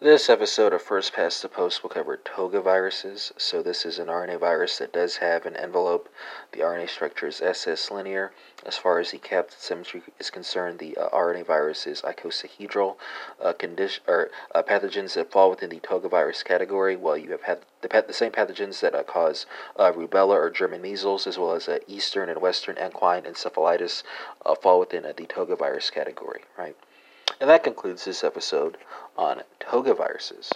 This episode of First Past the Post will cover toga viruses. So, this is an RNA virus that does have an envelope. The RNA structure is SS linear. As far as the capsid symmetry is concerned, the uh, RNA virus is icosahedral. Uh, condition, or, uh, pathogens that fall within the toga virus category, well, you have had the, the same pathogens that uh, cause uh, rubella or German measles, as well as uh, Eastern and Western equine encephalitis, fall within the toga virus category, right? And that concludes this episode on toga viruses.